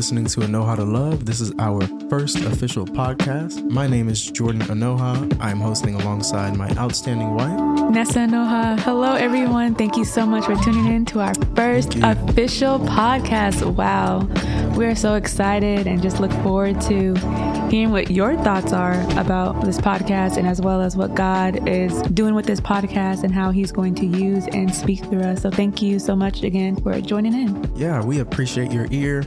listening to Onuoha to Love. This is our first official podcast. My name is Jordan Onuoha. I'm hosting alongside my outstanding wife. Nessa Onuoha. Hello, everyone. Thank you so much for tuning in to our first official podcast. Wow. We're so excited and just look forward to hearing what your thoughts are about this podcast and as well as what God is doing with this podcast and how He's going to use and speak through us. So, thank you so much again for joining in. Yeah, we appreciate your ear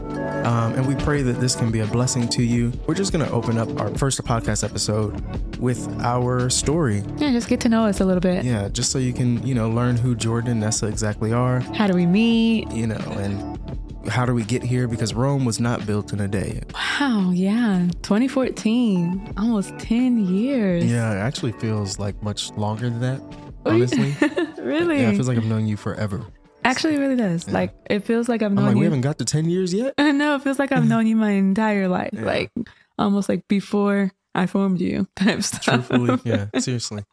um, and we pray that this can be a blessing to you. We're just going to open up our first podcast episode with our story. Yeah, just get to know us a little bit. Yeah, just so you can, you know, learn who Jordan and Nessa exactly are, How do we meet? you know, and how do we get here? Because Rome was not built in a day. Wow, yeah. 2014, almost 10 years. Yeah, it actually feels like much longer than that, honestly. really? Yeah, it feels like I've known you forever. Actually, it really does. Like, it feels like I've I'm known like, we you. haven't got to 10 years yet? no, it feels like I've known you my entire life. Yeah. Like, almost like before I formed you type stuff. Truthfully, yeah, seriously.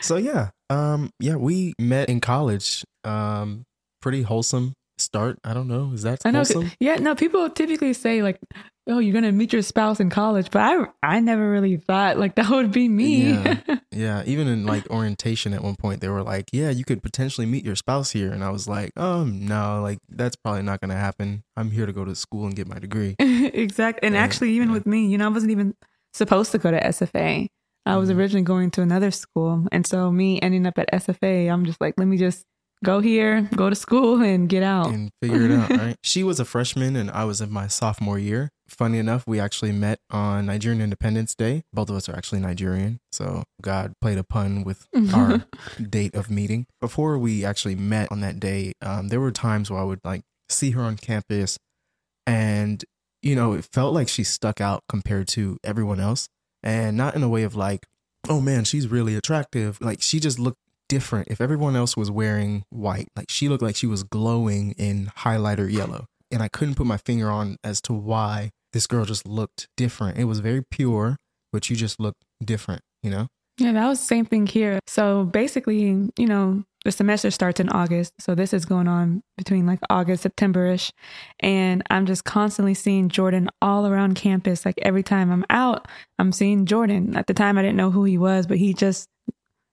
So yeah, um, yeah, we met in college. Um, pretty wholesome start. I don't know, is that I know. Yeah, no, people typically say, like, oh, you're going to meet your spouse in college. But I, I never really thought like that would be me. Yeah. Yeah, even in like orientation at one point, they were like, "Yeah, you could potentially meet your spouse here," and I was like, "Um, no, like that's probably not going to happen. I'm here to go to school and get my degree." exactly. And actually, even yeah. with me, you know, I wasn't even supposed to go to SFA. I was Mhm. originally going to another school. And so, me ending up at SFA, I'm just like, let me just go here, go to school, and get out. and figure it out, right? She was a freshman and I was in my sophomore year. Funny enough, we actually met on Nigerian Independence Day. Both of us are actually Nigerian. So God played a pun with our date of meeting. Before we actually met on that day, um, there were times where I would like see her on campus and, you know, it felt like she stuck out compared to everyone else. And not in a way of like, oh man, she's really attractive. Like she just looked different. If everyone else was wearing white, like she looked like she was glowing in highlighter yellow. And I couldn't put my finger on as to why this girl just looked different. It was very pure, but you just looked different, you know? Yeah, that was the same thing here. So basically, you know, the semester starts in August. So this is going on between like August, September ish. And I'm just constantly seeing Jordan all around campus. Like every time I'm out, I'm seeing Jordan. At the time, I didn't know who he was, but he just,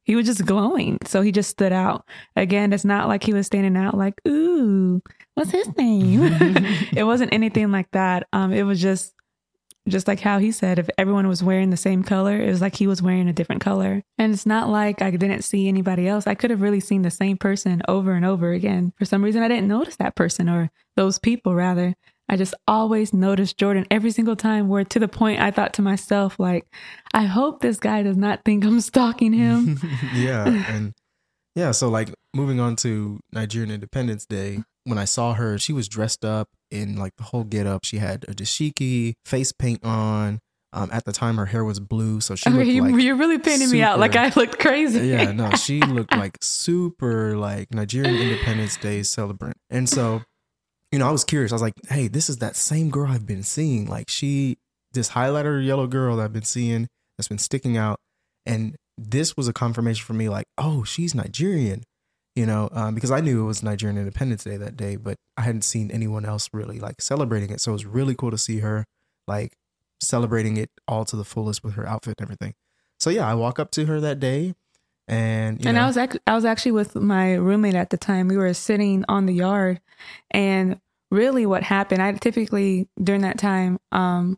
he was just glowing. So he just stood out. Again, it's not like he was standing out like, ooh, what's his name? it wasn't anything like that. Um, it was just, just like how he said, if everyone was wearing the same color, it was like he was wearing a different color. And it's not like I didn't see anybody else. I could have really seen the same person over and over again. For some reason, I didn't notice that person or those people, rather. I just always noticed Jordan every single time, where to the point I thought to myself, like, I hope this guy does not think I'm stalking him. yeah. And yeah, so like moving on to Nigerian Independence Day, when I saw her, she was dressed up in like the whole get up. She had a dashiki, face paint on. Um, at the time, her hair was blue, so she looked you, like you're really painting me out like I looked crazy. yeah, no, she looked like super like Nigerian Independence Day celebrant. And so, you know, I was curious. I was like, hey, this is that same girl I've been seeing. Like she, this highlighter yellow girl that I've been seeing that's been sticking out. And this was a confirmation for me, like, oh, she's Nigerian, you know, um, because I knew it was Nigerian Independence Day that day, but I hadn't seen anyone else really like celebrating it. So it was really cool to see her like celebrating it all to the fullest with her outfit and everything. So yeah, I walk up to her that day and you and know, I was ac- I was actually with my roommate at the time. We were sitting on the yard, and really, what happened? I typically during that time, um,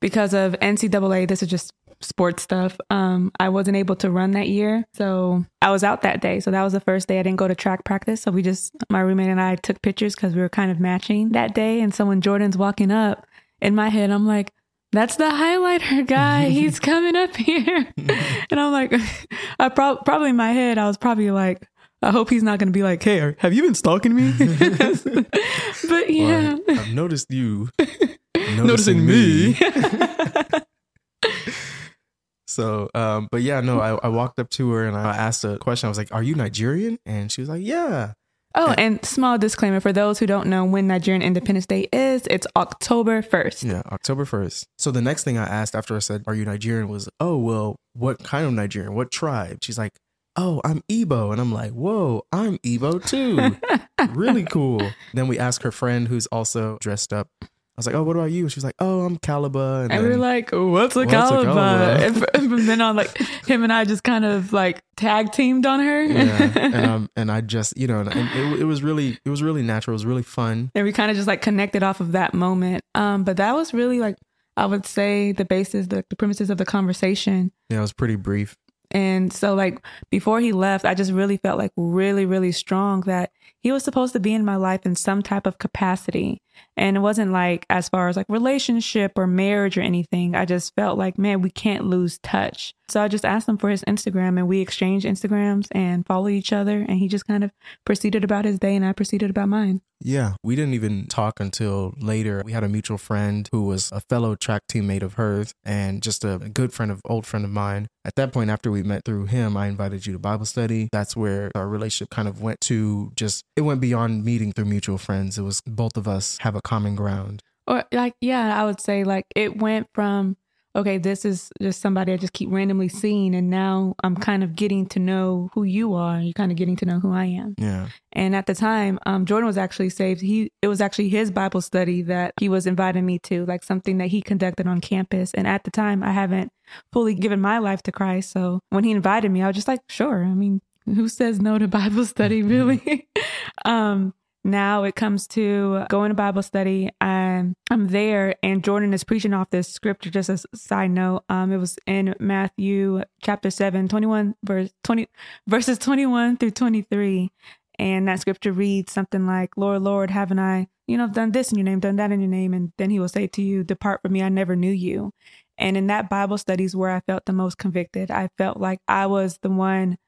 because of NCAA, this is just sports stuff. Um, I wasn't able to run that year, so I was out that day. So that was the first day I didn't go to track practice. So we just my roommate and I took pictures because we were kind of matching that day. And so when Jordan's walking up, in my head, I'm like. That's the highlighter guy. He's coming up here. And I'm like, I prob- probably in my head, I was probably like, I hope he's not going to be like, hey, have you been stalking me? but yeah. Well, I've noticed you noticing, Noticing me. me. So, um, but yeah, no, I, I walked up to her and I asked a question. I was like, "Are you Nigerian?" And she was like, "Yeah." Oh, and small disclaimer for those who don't know when Nigerian Independence Day is, it's October 1st. Yeah, October 1st. So the next thing I asked after I said, Are you Nigerian? was, Oh, well, what kind of Nigerian? What tribe? She's like, oh, I'm Igbo. And I'm like, whoa, I'm Igbo too. really cool. Then we ask her friend who's also dressed up. I was like, oh, what about you? She was like, oh, I'm Calabar. And, and we are like, what's a Calabar? and then on, like him and I just kind of like tag teamed on her. yeah. And, um, and I just, you know, and it, it was really, it was really natural. It was really fun. And we kind of just like connected off of that moment. Um, but that was really like, I would say the basis, the, the premises of the conversation. Yeah, it was pretty brief. And so, like, before he left, I just really felt like really, really strong that he was supposed to be in my life in some type of capacity. And it wasn't like as far as like relationship or marriage or anything. I just felt like, man, we can't lose touch. So I just asked him for his Instagram and we exchanged Instagrams and followed each other. And he just kind of proceeded about his day and I proceeded about mine. Yeah, we didn't even talk until later. We had a mutual friend who was a fellow track teammate of hers and just a good friend of old friend of mine. At that point, after we met through him, I invited you to Bible study. That's where our relationship kind of went to just, it went beyond meeting through mutual friends. It was both of us have a common ground. Or like, yeah, I would say like it went from okay, this is just somebody I just keep randomly seeing, and now I'm kind of getting to know who you are. And You're kind of getting to know who I am. Yeah. And at the time, um, Jordan was actually saved. He it was actually his Bible study that he was inviting me to, like something that he conducted on campus. And at the time, I haven't fully given my life to Christ. So when he invited me, I was just like, sure. I mean, who says no to Bible study, really? um, now it comes to going to Bible study. I'm I'm there and Jordan is preaching off this scripture. Just a side note, um, it was in Matthew chapter 7, 21 verse 20 verses 21 through 23. And that scripture reads something like, Lord, Lord, haven't I, you know, done this in your name, done that in your name? And then he will say to you, Depart from me, I never knew you. And in that Bible studies where I felt the most convicted. I felt like I was the one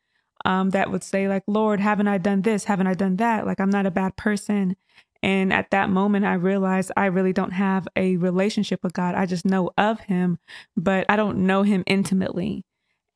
um, that would say, like, Lord, haven't I done this? Haven't I done that? Like, I'm not a bad person. And at that moment, I realized I really don't have a relationship with God. I just know of Him, but I don't know Him intimately.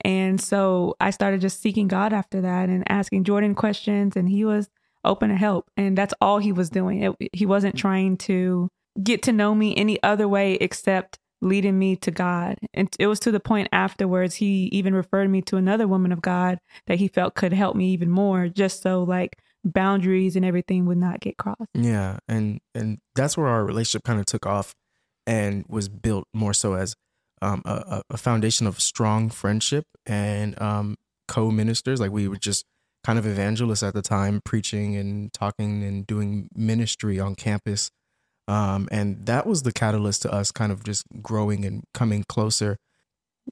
And so I started just seeking God after that and asking Jordan questions, and he was open to help. And that's all he was doing. It, he wasn't trying to get to know me any other way except leading me to God. And it was to the point afterwards, he even referred me to another woman of God that he felt could help me even more, just so like boundaries and everything would not get crossed. Yeah. And, and that's where our relationship kind of took off and was built more so as um, a, a foundation of strong friendship and um, co ministers. Like we were just kind of evangelists at the time, preaching and talking and doing ministry on campus um, and that was the catalyst to us kind of just growing and coming closer.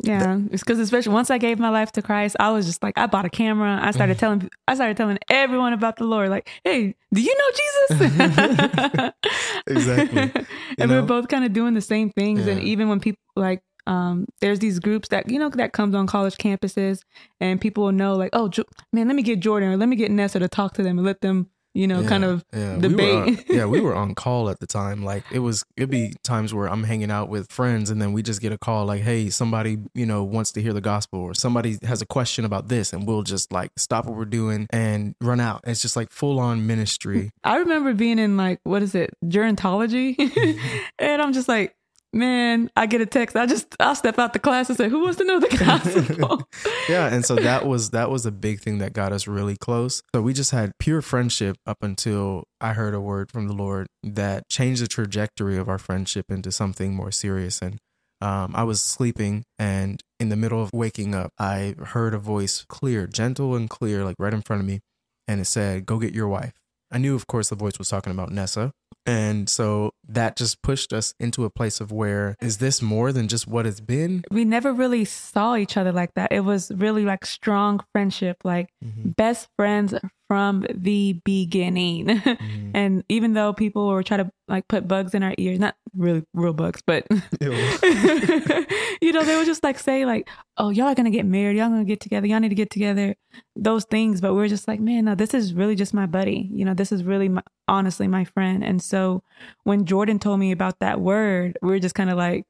Yeah, it's because especially once I gave my life to Christ, I was just like, I bought a camera. I started telling, I started telling everyone about the Lord. Like, hey, do you know Jesus? exactly. You and know? we are both kind of doing the same things. Yeah. And even when people like, um, there's these groups that you know that comes on college campuses, and people will know like, oh, man, let me get Jordan or let me get Nessa to talk to them and let them you know, yeah, kind of yeah. debate. We yeah, we were on call at the time. Like it was, it'd be times where I'm hanging out with friends and then we just get a call like, hey, somebody, you know, wants to hear the gospel or somebody has a question about this. And we'll just like stop what we're doing and run out. It's just like full on ministry. I remember being in like, what is it, gerontology? Mm-hmm. and I'm just like, man, I get a text. I just I'll step out the class and say, "Who wants to know the gospel?" yeah, and so that was that was a big thing that got us really close. So we just had pure friendship up until I heard a word from the Lord that changed the trajectory of our friendship into something more serious. And um, I was sleeping, and in the middle of waking up, I heard a voice, clear, gentle, and clear, like right in front of me, and it said, "Go get your wife." I knew, of course, the voice was talking about Nessa. And so that just pushed us into a place of where is this more than just what it's been? We never really saw each other like that. It was really like strong friendship, like mm-hmm. best friends from the beginning. Mm-hmm. and even though people were trying to like put bugs in our ears, not really real bugs, but you know, they would just like say like, "Oh, y'all are gonna get married. Y'all gonna get together. Y'all need to get together." Those things, but we are just like, man, no, this is really just my buddy. You know, this is really my, honestly my friend. And so when Jordan told me about that word, we were just kind of like,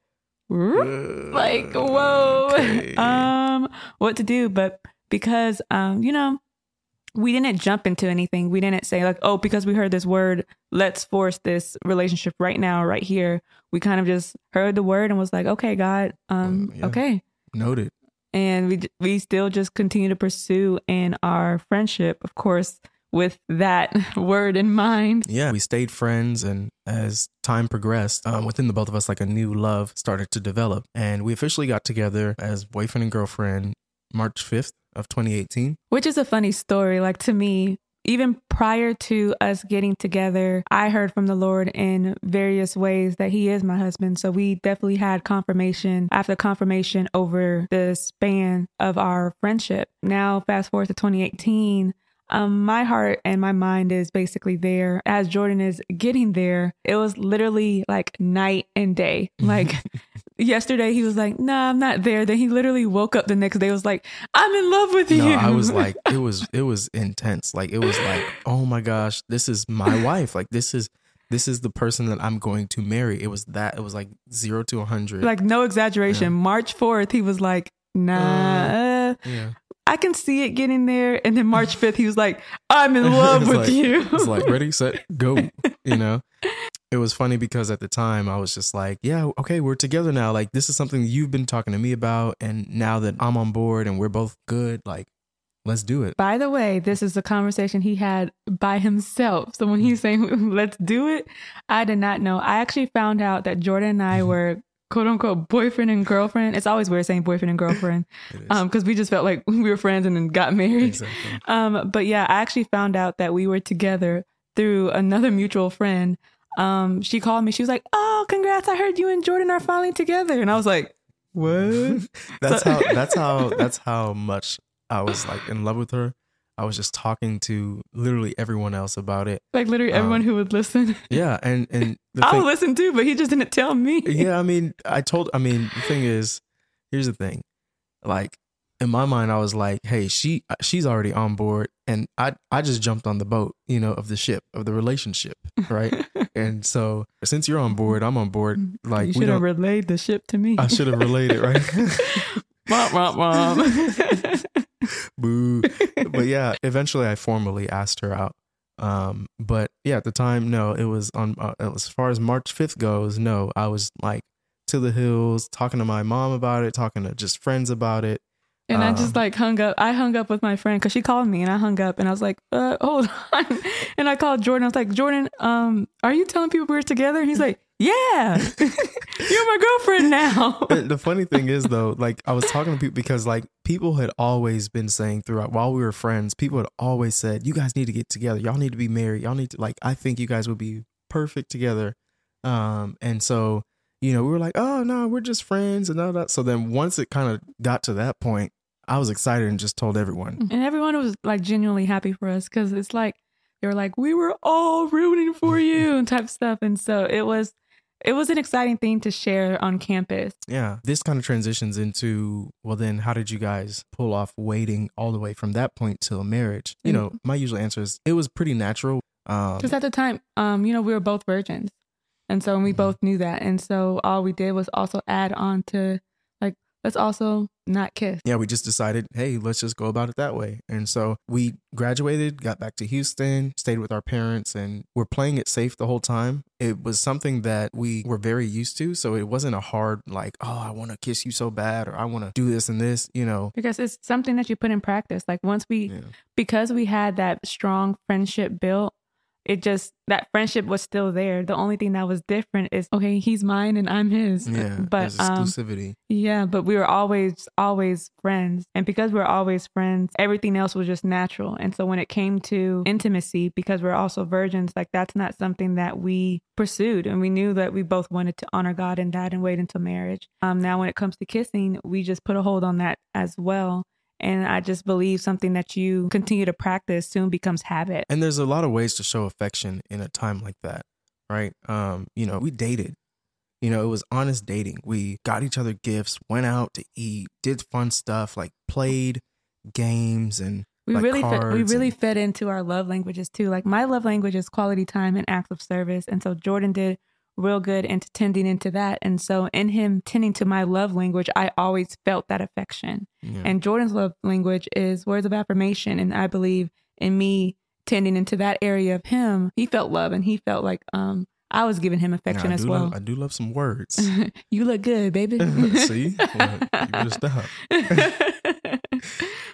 like, whoa, okay. um, what to do? But because, um, you know, we didn't jump into anything. We didn't say like, oh, because we heard this word, let's force this relationship right now, right here. We kind of just heard the word and was like, okay, God, um, uh, yeah. okay. Noted. and we we still just continue to pursue in our friendship, of course, with that word in mind. Yeah, we stayed friends, and as time progressed, um, within the both of us, like a new love started to develop, and we officially got together as boyfriend and girlfriend March fifth of 2018. Which is a funny story. Like to me, even prior to us getting together, I heard from the Lord in various ways that He is my husband. So we definitely had confirmation after confirmation over the span of our friendship. Now, fast forward to 2018. Um, my heart and my mind is basically there as Jordan is getting there. It was literally like night and day. Like yesterday, he was like, "Nah, I'm not there." Then he literally woke up the next day. Was like, "I'm in love with you." No, I was like, it was it was intense. Like it was like, oh my gosh, this is my wife. Like this is this is the person that I'm going to marry. It was that. It was like zero to a hundred. like no exaggeration. Yeah. March 4th, he was like, "Nah." Uh, yeah. I can see it getting there. And then March 5th, he was like, I'm in love with like- you. It's like ready, set, go. You know, it was funny because at the time I was just like, yeah, okay, we're together now. Like this is something you've been talking to me about, and now that I'm on board and we're both good, like let's do it. By the way, this is a conversation he had by himself. So when he's saying, let's do it, I did not know. I actually found out that Jordan and I were quote unquote boyfriend and girlfriend. It's always weird saying boyfriend and girlfriend because we just felt like we were friends and then got married. exactly. Um, but yeah, I actually found out that we were together through another mutual friend. Um, she called me. She was like, "Oh, congrats! I heard you and Jordan are finally together." And I was like, "What?" that's So- how that's how that's how much I was like in love with her. I was just talking to literally everyone else about it. like literally everyone Um, who would listen. Yeah, and and the I thing, would listen too, but he just didn't tell me. yeah, I mean, I told. I mean, the thing is, here's the thing. Like in my mind, I was like, hey, she she's already on board, and I I just jumped on the boat, you know, of the ship of the relationship, right? and so since you're on board, I'm on board. Like you should have relayed the ship to me. I should have relayed it, right? Mom, mom, mom. Boo. but yeah, eventually I formally asked her out. Um, but yeah, at the time, no, it was on uh, as far as March 5th goes, no, I was like to the hills, talking to my mom about it, talking to just friends about it. And I Um, just like hung up. I hung up with my friend because she called me and I hung up and I was like, uh, hold on. And I called Jordan. I was like, Jordan, um, are you telling people we're together? And he's like, yeah, you're my girlfriend now. And the funny thing is though, like I was talking to people because like people had always been saying throughout while we were friends, people had always said, You guys need to get together. Y'all need to be married. Y'all need to like I think you guys would be perfect together. Um and so, you know, we were like, Oh no, we're just friends and all that. So then once it kind of got to that point, I was excited and just told everyone. And everyone was like genuinely happy for us because it's like, they were like, we were all rooting for you and type stuff. And so it was, it was an exciting thing to share on campus. Yeah. This kind of transitions into well then how did you guys pull off waiting all the way from that point till marriage? You know, my usual answer is it was pretty natural. Um Because at the time, um, you know, we were both virgins. And so we Mhm. both knew that. And so all we did was also add on to like, let's also not kiss. yeah, we just decided, hey, let's just go about it that way. And so we graduated, got back to Houston, stayed with our parents, and we're playing it safe the whole time. It was something that we were very used to. So it wasn't a hard, like, oh, I want to kiss you so bad, or I want to do this and this, you know. Because it's something that you put in practice. Like once we, Yeah. because we had that strong friendship built, it just, that friendship was still there. The only thing that was different is, okay, he's mine and I'm his. Yeah. But, um, exclusivity. Yeah, but we were always, always friends. And because we are always friends, everything else was just natural. And so when it came to intimacy, because we're also virgins, like that's not something that we pursued. And we knew that we both wanted to honor God in that and wait until marriage. Um, now, when it comes to kissing, we just put a hold on that as well. And I just believe something that you continue to practice soon becomes habit. And there's a lot of ways to show affection in a time like that, right? Um, you know, we dated. You know, it was honest dating. We got each other gifts, went out to eat, did fun stuff, like played games and We like really fed, we really and- fed into our love languages too. Like my love language is quality time and acts of service, and so Jordan did real good into tending into that. And so in him tending to my love language, I always felt that affection. yeah. And Jordan's love language is words of affirmation, and I believe in me tending into that area of him, he felt love and he felt like um I was giving him affection as well. Love, I do love some words. you look good, baby. See, well, you better stop.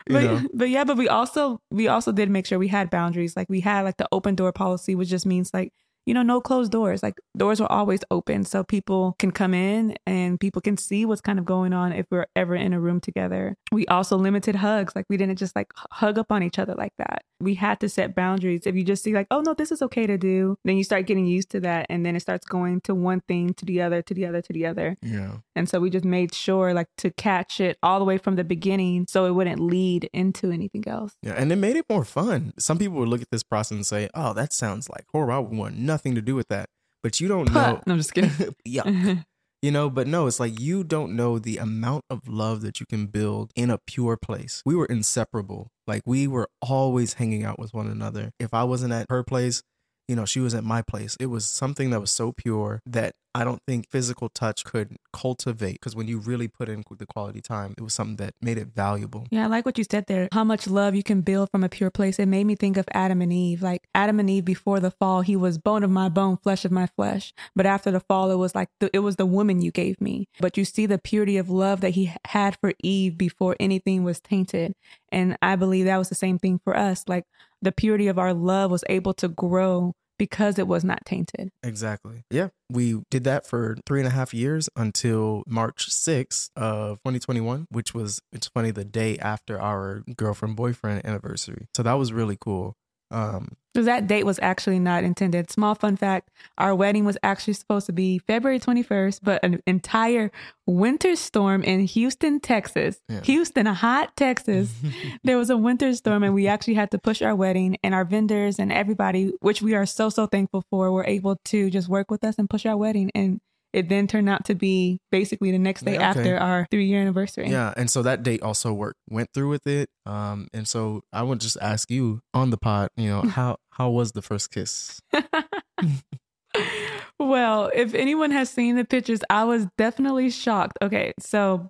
But know? but yeah, but we also we also did make sure we had boundaries. Like we had like the open door policy, which just means like you know no closed doors. Like doors were always open, so people can come in and people can see what's kind of going on if we're ever in a room together. We also limited hugs. Like we didn't just like hug up on each other like that. We had to set boundaries. If you just see like oh no this is okay to do, then you start getting used to that, and then it starts going to one thing to the other to the other to the other. Yeah. And so we just made sure like to catch it all the way from the beginning so it wouldn't lead into anything else. Yeah, and it made it more fun. Some people would look at this process and say, "Oh, that sounds like horrible. I would want nothing to do with that." But you don't know. No, I'm just kidding. yeah, you know. But no, it's like you don't know the amount of love that you can build in a pure place. We were inseparable. Like we were always hanging out with one another. If I wasn't at her place, you know, she was at my place. It was something that was so pure that I don't think physical touch could cultivate. Because when you really put in the quality time, it was something that made it valuable. Yeah, I like what you said there. How much love you can build from a pure place. It made me think of Adam and Eve. Like Adam and Eve before the fall, he was bone of my bone, flesh of my flesh. But after the fall, it was like the, it was the woman you gave me. But you see the purity of love that he had for Eve before anything was tainted. And I believe that was the same thing for us. Like the purity of our love was able to grow because it was not tainted. Exactly. Yeah. We did that for three and a half years until March 6th of 2021, which was, it's funny, the day after our girlfriend boyfriend anniversary. So that was really cool. Um, Because that date was actually not intended. Small fun fact our wedding was actually supposed to be February 21st, but an entire winter storm in Houston, Texas. Yeah. Houston, a hot Texas. there was a winter storm, and we actually had to push our wedding, and our vendors and everybody, which we are so, so thankful for, were able to just work with us and push our wedding. And it then turned out to be basically the next day Yeah, okay. after our three year anniversary. yeah. And so that date also worked, went through with it. Um, and so I would just ask you on the pod, you know, how, how was the first kiss? well, if anyone has seen the pictures, I was definitely shocked. Okay, so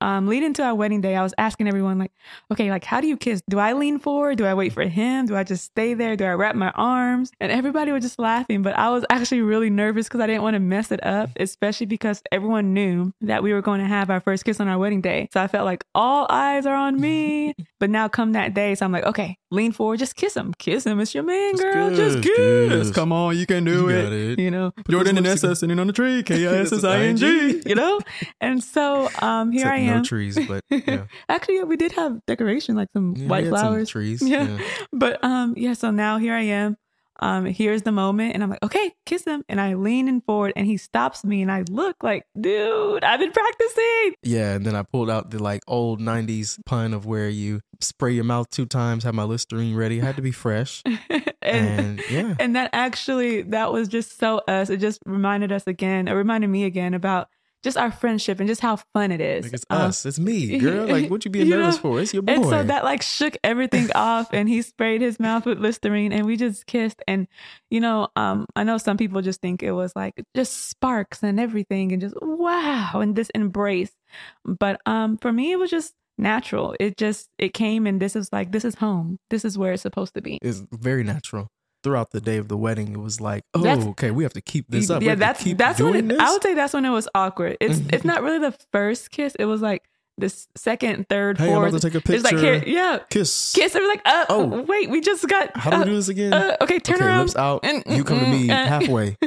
um, leading to our wedding day, I was asking everyone, like, okay, like, how do you kiss? Do I lean forward? Do I wait for him? Do I just stay there? Do I wrap my arms? And everybody was just laughing, but I was actually really nervous because I didn't want to mess it up, especially because everyone knew that we were going to have our first kiss on our wedding day. So I felt like all eyes are on me. but now come that day, so I'm like, okay, lean forward, just kiss him. Kiss him. It's your man, Just girl. just kiss, kiss. kiss. Come on, you can do You it. it. You know, Put Jordan and S sitting on the tree, K I S S I N G. You know, and so um, here I am. No trees, but yeah. Actually, yeah, we did have decoration, like some Yeah, white had some flowers. trees. Yeah. But um, yeah. So now here I am. Um, here's the moment, and I'm like, okay, kiss him, and I lean in forward, and he stops me, and I look like, dude, I've been practicing. Yeah, and then I pulled out the like old '90s pun of where you spray your mouth two times, have my Listerine ready. It had to be fresh, and and yeah, and that actually that was just so us. It just reminded us again, it reminded me again about just our friendship and just how fun it is. like it's Um, us, it's me, girl. Like what you being You nervous know, for? It's your boy. And so that like shook everything off and he sprayed his mouth with Listerine and we just kissed. And, you know, um, I know some people just think it was like just sparks and everything and just wow and this embrace. But um for me it was just natural. It just it came and this is like this is home. This is where it's supposed to be. it's very natural. Throughout the day of the wedding, it was like, oh, That's- okay, we have to keep this up. Yeah, that's that's when it. I would say that's when it was awkward. It's it's not really the first kiss. It was like the second, third, hey, I'm fourth. about to take a picture. It's like here, yeah, kiss. kiss. And we're like, uh, Oh. wait, we just got. How do we uh, do this again? uh, okay, turn okay, around. lips out. And- you come to me uh, halfway,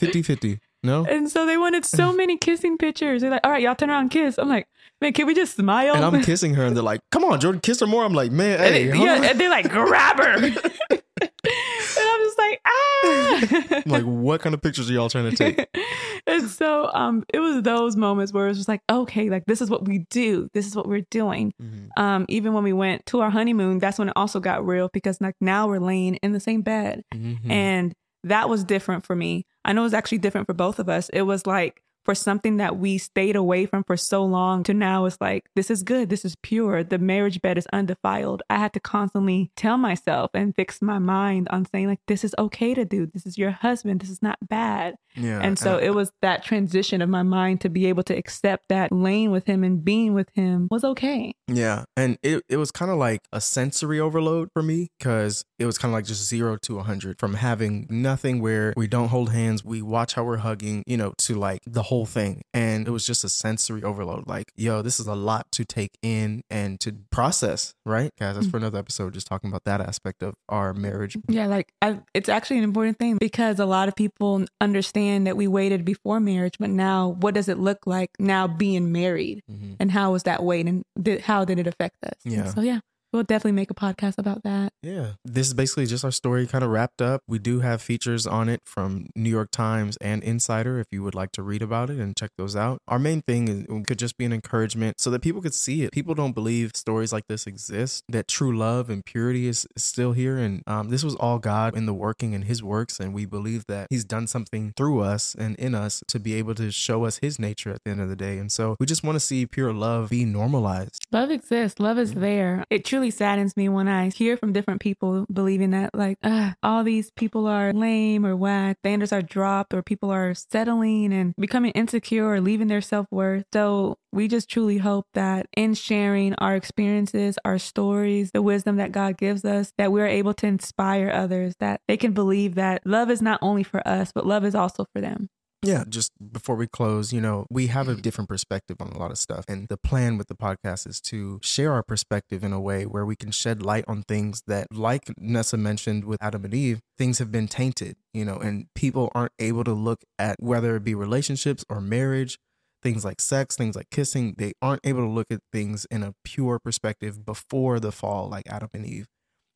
50-50. No, and so they wanted so many kissing pictures. They're like, all right, y'all turn around and kiss. I'm like, man, can we just smile? and I'm kissing her, and they're like, "Come on, Jordan, kiss her more." I'm like, "Man, And hey, they- hold yeah, and they're like, grab her. and I'm just like, ah. Like, what kind of pictures are y'all trying to take? and so um it was those moments where it was just like okay like this is what we do this is what we're doing Mhm. um even when we went to our honeymoon that's when it also got real because like now we're laying in the same bed Mhm. and that was different for me i know it was actually different for both of us it was like for something that we stayed away from for so long to now it's like, this is good. This is pure. The marriage bed is undefiled. I had to constantly tell myself and fix my mind on saying, like, this is okay to do. This is your husband. This is not bad. Yeah. And so and- it was that transition of my mind to be able to accept that lane with him and being with him was okay. Yeah. And it, it was kind of like a sensory overload for me because it was kind of like just zero to 100 from having nothing where we don't hold hands, we watch how we're hugging, you know, to like the whole thing. And it was just a sensory overload. Like, yo, this is a lot to take in and to process, right? Guys, that's for another episode, just talking about that aspect of our marriage. Yeah, like I, it's actually an important thing because a lot of people understand that we waited before marriage, but now what does it look like now being married, Mhm. and how was that wait, and did, how did it affect us? And Yeah. so yeah, we'll definitely make a podcast about that. Yeah. This is basically just our story kind of wrapped up. We do have features on it from New York Times and Insider if you would like to read about it and check those out. Our main thing is, it could just be an encouragement so that people could see it. People don't believe stories like this exist, that true love and purity is, is still here. And um, this was all God in the working and his works. And we believe that he's done something through us and in us to be able to show us his nature at the end of the day. And so we just want to see pure love be normalized. Love exists. Love is there. It truly saddens me when I hear from different people believing that, like, all these people are lame or whack, standards are dropped, or people are settling and becoming insecure or leaving their self worth. So we just truly hope that in sharing our experiences, our stories, the wisdom that God gives us, that we're able to inspire others, that they can believe that love is not only for us, but love is also for them. Yeah, just before we close, you know, we have a mm. different perspective on a lot of stuff. And the plan with the podcast is to share our perspective in a way where we can shed light on things that, like Nessa mentioned with Adam and Eve, things have been tainted, you know, and people aren't able to look at whether it be relationships or marriage, things like sex, things like kissing, they aren't able to look at things in a pure perspective before the fall, like Adam and Eve.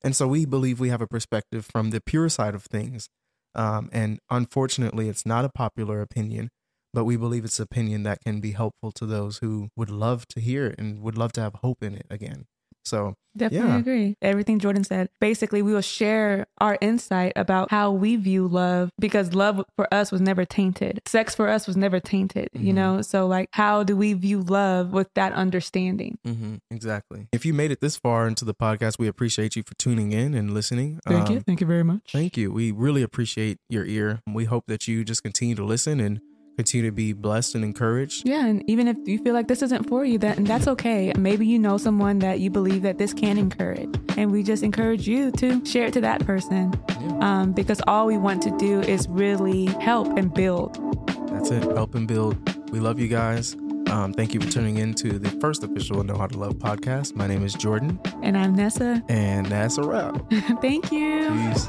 And so we believe we have a perspective from the pure side of things um, and unfortunately, it's not a popular opinion, but we believe it's opinion that can be helpful to those who would love to hear it and would love to have hope in it again. So, Definitely Yeah. agree. Everything Jordan said. Basically, we will share our insight about how we view love because love for us was never tainted. Sex for us was never tainted, you Mhm. know? So, like, how do we view love with that understanding? mhm, exactly. If you made it this far into the podcast, we appreciate you for tuning in and listening. Thank you. Um, Thank you very much. Thank you. We really appreciate your ear. We hope that you just continue to listen and continue to be blessed and encouraged. Yeah, and even if you feel like this isn't for you, that and that's okay. Maybe you know someone that you believe that this can encourage, and we just encourage you to share it to that person, Yeah. um, because all we want to do is really help and build. That's it. Help and build. We love you guys. Um, thank you for tuning in to the first official Onuoha to Love podcast. My name is Jordan, And I'm Nessa. and that's a wrap. Thank you. Peace.